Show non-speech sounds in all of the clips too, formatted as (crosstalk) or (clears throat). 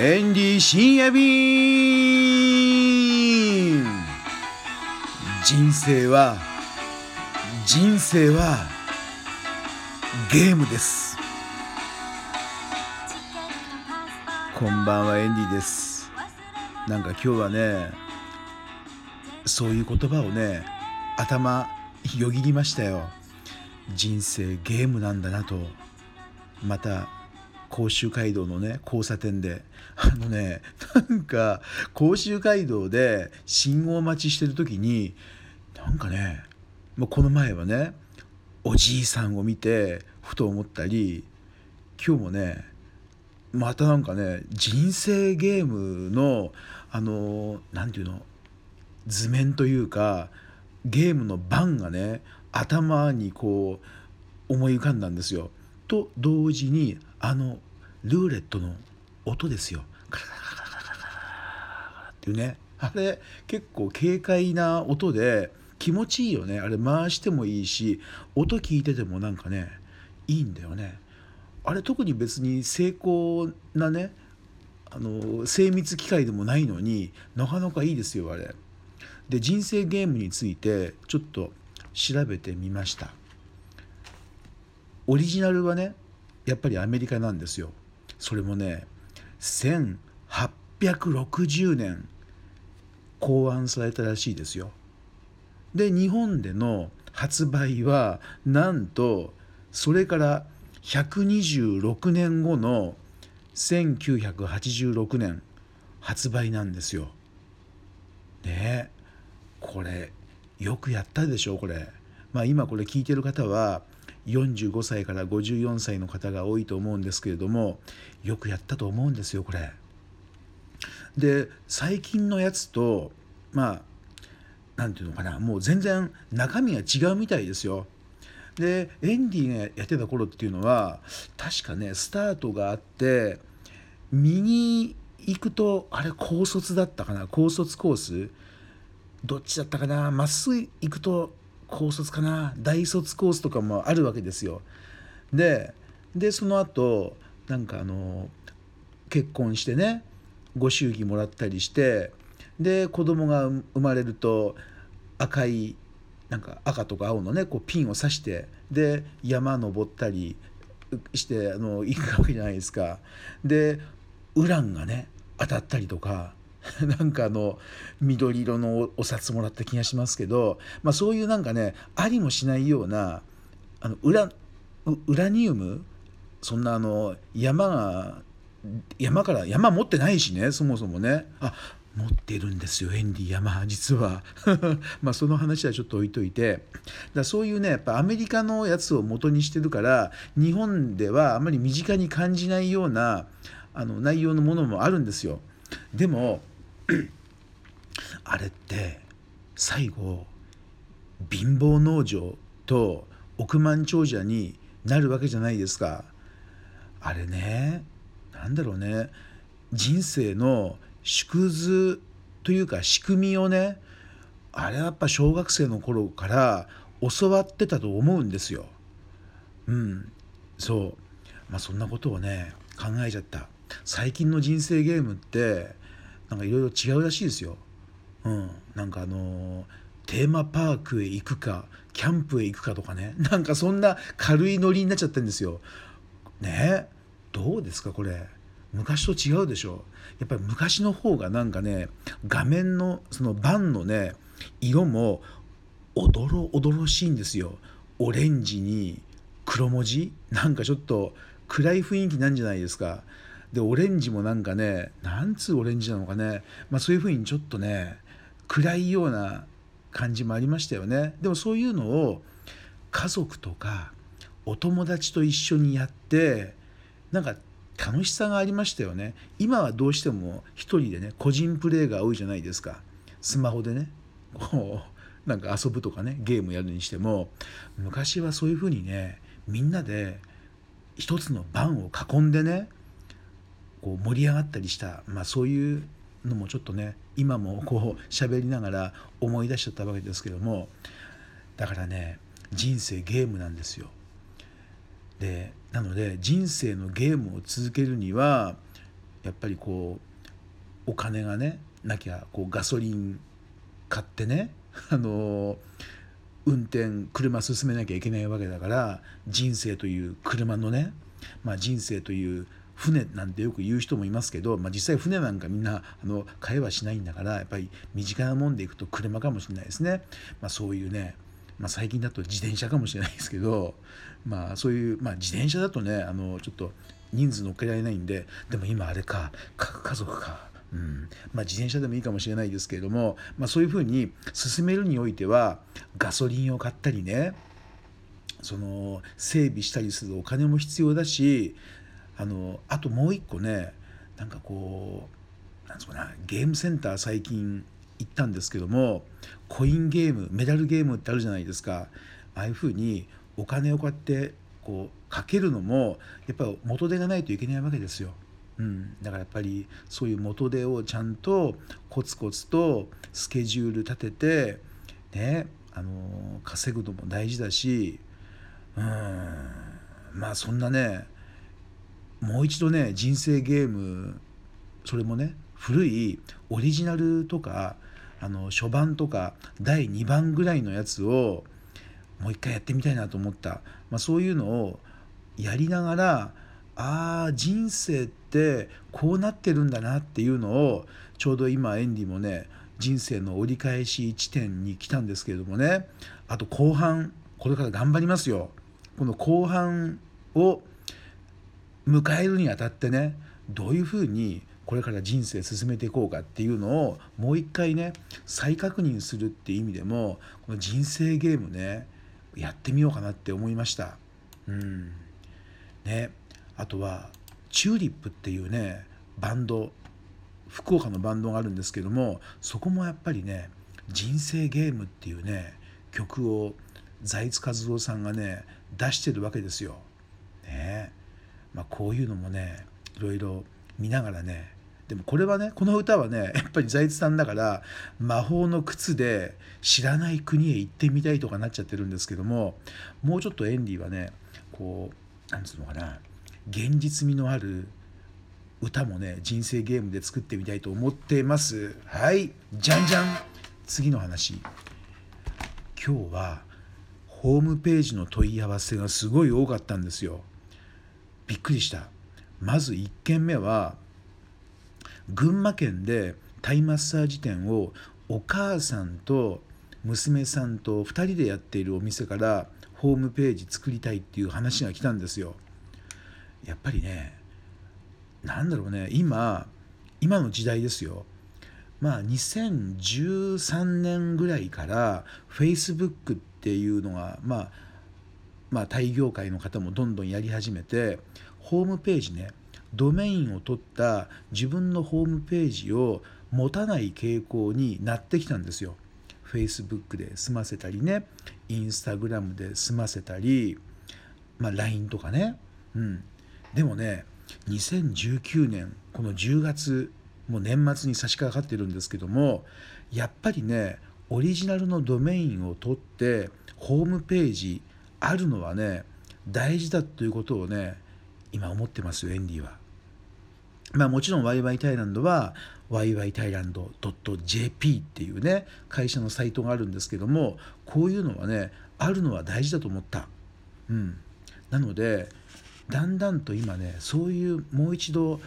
エンディ深夜便人生は人生はゲームです。こんばんはエンディです。なんか今日はねそういう言葉をね頭よぎりましたよ。人生ゲームなんだなと。また甲州街道のね交差点であのねなんか甲州街道で信号待ちしてる時になんかねもうこの前はねおじいさんを見てふと思ったり今日もねまたなんかね人生ゲームのあの何て言うの図面というかゲームの盤がね頭にこう思い浮かんだんですよ。と同時にあのルーレットの音ですよ。カラカラカラカラカラっていうねあれ結構軽快な音で気持ちいいよねあれ回してもいいし音聞いててもなんかねいいんだよね。あれ特に別に精巧なねあの精密機械でもないのになかなかいいですよあれ。で人生ゲームについてちょっと調べてみましたオリジナルはねやっぱりアメリカなんですよそれもね1860年考案されたらしいですよで日本での発売はなんとそれから126年後の1986年発売なんですよ。ねこれよくやったでしょこれ。まあ今これ聞いてる方は45歳から54歳の方が多いと思うんですけれどもよくやったと思うんですよこれ。で最近のやつとまあ何て言うのかなもう全然中身が違うみたいですよ。でエンディがやってた頃っていうのは確かねスタートがあって右行くとあれ高卒だったかな高卒コース？どっちだったかなまっすぐ行くと高卒かな？大卒コースとかもあるわけですよ。ででその後なんかあの結婚してねご祝儀もらったりしてで子供が生まれると赤いなんか赤とか青のねこうピンを刺してで山登ったりしてあの行くわけじゃないですか。でウランがね当たったりとか (laughs) なんかあの緑色のお札もらった気がしますけど、まあ、そういうなんかねありもしないようなあのウラウラニウムそんなあの山が山から山持ってないしねそもそもね。あ持ってるんですよエンディ山実は。(laughs) まあその話はちょっと置いといて。だそういうねやっぱアメリカのやつを元にしてるから日本ではあまり身近に感じないようなあの内容のものもあるんですよ。でも (clears throat) あれって最後貧乏農場と億万長者になるわけじゃないですか。あれね何だろうね人生の縮図というか仕組みをねあれはやっぱ小学生の頃から教わってたと思うんですよ。うんそう。まあそんなことをね考えちゃった。最近の人生ゲームってなんかいろいろ違うらしいですよ。うん、なんかあのー、テーマパークへ行くかキャンプへ行くかとかね (laughs) なんかそんな軽いノリになっちゃってるんですよ。ね？どうですかこれ？昔と違うでしょ？やっぱり昔の方がなんかね画面のその盤のね色もおどろおどろしいんですよ。オレンジに黒文字？なんかちょっと暗い雰囲気なんじゃないですか。でオレンジもなんかねなんつうオレンジなのかね、まあ、そういうふうにちょっとね暗いような感じもありましたよね。でもそういうのを家族とかお友達と一緒にやってなんか楽しさがありましたよね。今はどうしても一人でね個人プレーが多いじゃないですか。スマホでね。こうなんか遊ぶとかねゲームやるにしても。昔はそういうふうにねみんなで一つの番を囲んでねこう盛り上がったりした、まあ、そういうのもちょっとね今もこう喋りながら思い出しちゃったわけですけどもだからね人生ゲームなんですよ。でなので人生のゲームを続けるにはやっぱりこうお金がねなきゃこうガソリン買ってねあの運転車進めなきゃいけないわけだから人生という車のね、まあ、人生という船なんてよく言う人もいますけど、まあ、実際船なんかみんなあの買えはしないんだからやっぱり身近なもんでいくと車かもしれないですね、まあ、そういうね、まあ、最近だと自転車かもしれないですけど、まあ、そういう、まあ、自転車だとねあのちょっと人数乗っけられないんででも今あれか核家族か。うんまあ、自転車でもいいかもしれないですけれども、まあ、そういうふうに進めるにおいてはガソリンを買ったりねその整備したりするお金も必要だしあのあともう一個ねなんかこうなんすかねゲームセンター最近行ったんですけどもコインゲームメダルゲームってあるじゃないですか。ああいうふうにお金をこうやってこうかけるのもやっぱり元手がないといけないわけですよ。うん、だからやっぱりそういう元手をちゃんとコツコツとスケジュール立ててねあの稼ぐのも大事だしうん。まあそんなねもう一度ね人生ゲームそれもね古いオリジナルとかあの初版とか第2番ぐらいのやつをもう一回やってみたいなと思った、まあ、そういうのをやりながらああ人生ってこうなってるんだなっていうのをちょうど今エンディもね人生の折り返し地点に来たんですけれどもね。あと後半これから頑張りますよ。この後半を迎えるにあたってねどういうふうにこれから人生進めていこうかっていうのをもう一回ね再確認するっていう意味でもこの人生ゲームねやってみようかなって思いました。うんね、あとはチューリップっていうねバンド福岡のバンドがあるんですけどもそこもやっぱりね人生ゲームっていうね曲を財津和夫さんがね出してるわけですよ。まあ、こういうのもねいろいろ見ながらねでもこれはねこの歌はね (laughs) やっぱり財津さんだから魔法の靴で知らない国へ行ってみたいとかなっちゃってるんですけどももうちょっとエンディはねこうなんつうのかな現実味のある歌もね人生ゲームで作ってみたいと思ってます。はいじゃんじゃん。次の話。今日はホームページの問い合わせがすごい多かったんですよ。びっくりしたまず1件目は群馬県でタイマッサージ店をお母さんと娘さんと2人でやっているお店からホームページ作りたいっていう話が来たんですよ。やっぱりねなんだろうね今今の時代ですよまあ2013年ぐらいから Facebook っていうのがまあまあタイ業界の方もどんどんやり始めてホームページねドメインを取った自分のホームページを持たない傾向になってきたんですよ。Facebook で済ませたりね Instagram で済ませたり、まあ、LINE とかね、うん、でもね2019年この10月もう年末に差し掛かってるんですけどもやっぱりねオリジナルのドメインを取ってホームページあるのはね大事だということをね今思ってますよエンディは。まあもちろんワイワイタイランドはワイワイタイランド .jp っていうね会社のサイトがあるんですけどもこういうのはねあるのは大事だと思った。うん、なのでだんだんと今ねそういうもう一度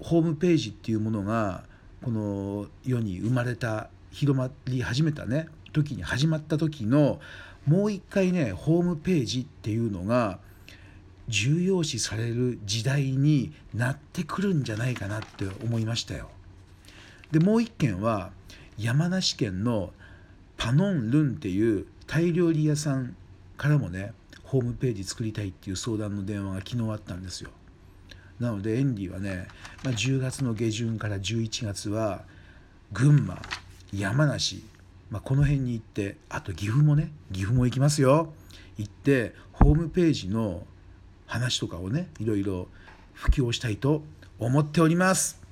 ホームページっていうものがこの世に生まれた広まり始めたね時に始まった時のもう一回ねホームページっていうのが重要視される時代になってくるんじゃないかなって思いましたよ。でもう一件は山梨県のパノンルンっていうタイ料理屋さんからもねホームページ作りたいっていう相談の電話が昨日あったんですよ。なのでエンディはね、まあ、10月の下旬から11月は群馬山梨、まあ、この辺に行ってあと岐阜もね岐阜も行きますよ行ってホームページの話とかをねいろいろ布教したいと思っております。